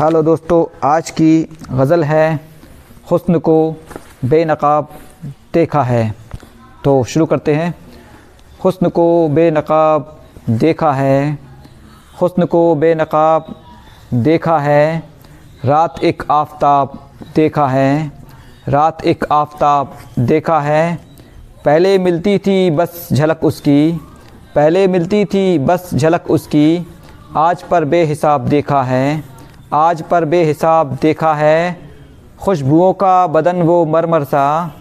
Hello दोस्तों, आज की गज़ल है, हुस्न को बेनकाब देखा है। तो शुरू करते हैं। हुस्न को बेनकाब देखा है, हुस्न को बेनकाब देखा है, रात एक आफ़ताब देखा है, रात एक आफ़ताब देखा है। पहले मिलती थी बस झलक उसकी, पहले मिलती थी बस झलक उसकी, आज पर बेहिसाब देखा है। आज पर बेहिसाब देखा है। खुशबुओं का बदन वो मरमर सा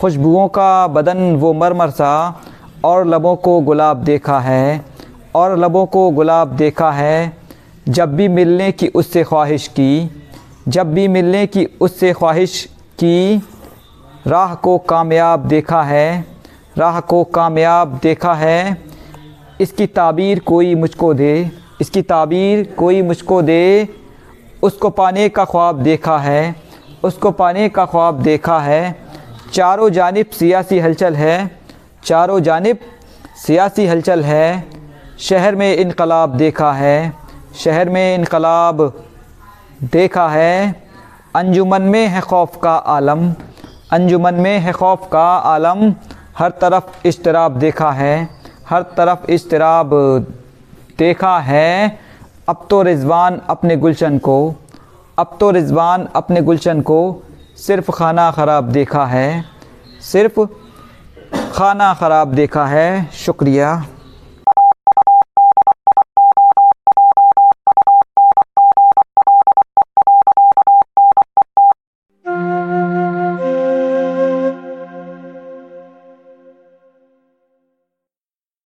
खुशबुओं का बदन वो मरमर सा और लबों को गुलाब देखा है। और लबों को गुलाब देखा है। जब भी मिलने की उससे ख्वाहिश की। जब भी मिलने की उससे ख्वाहिश की। राह को कामयाब देखा है। राह को कामयाब देखा है। इसकी ताबीर कोई मुझको दे। इसकी ताबीर कोई मुझको दे। उसको पाने का ख्वाब देखा है, उसको पाने का ख्वाब देखा है। चारों जानब सियासी हलचल है, चारों जानब सियासी हलचल है। शहर में इनकलाब देखा है, शहर में इनकलाब देखा है। अंजुमन में है खौफ का आलम, अंजुमन में है खौफ का आलम। हर तरफ़ इश्तराब देखा है, हर तरफ़ इश्तराब देखा है। अब तो रिजवान अपने गुलशन को, अब तो रिजवान अपने गुलशन को सिर्फ़ खाना ख़राब देखा है, सिर्फ़ खाना ख़राब देखा है, शुक्रिया।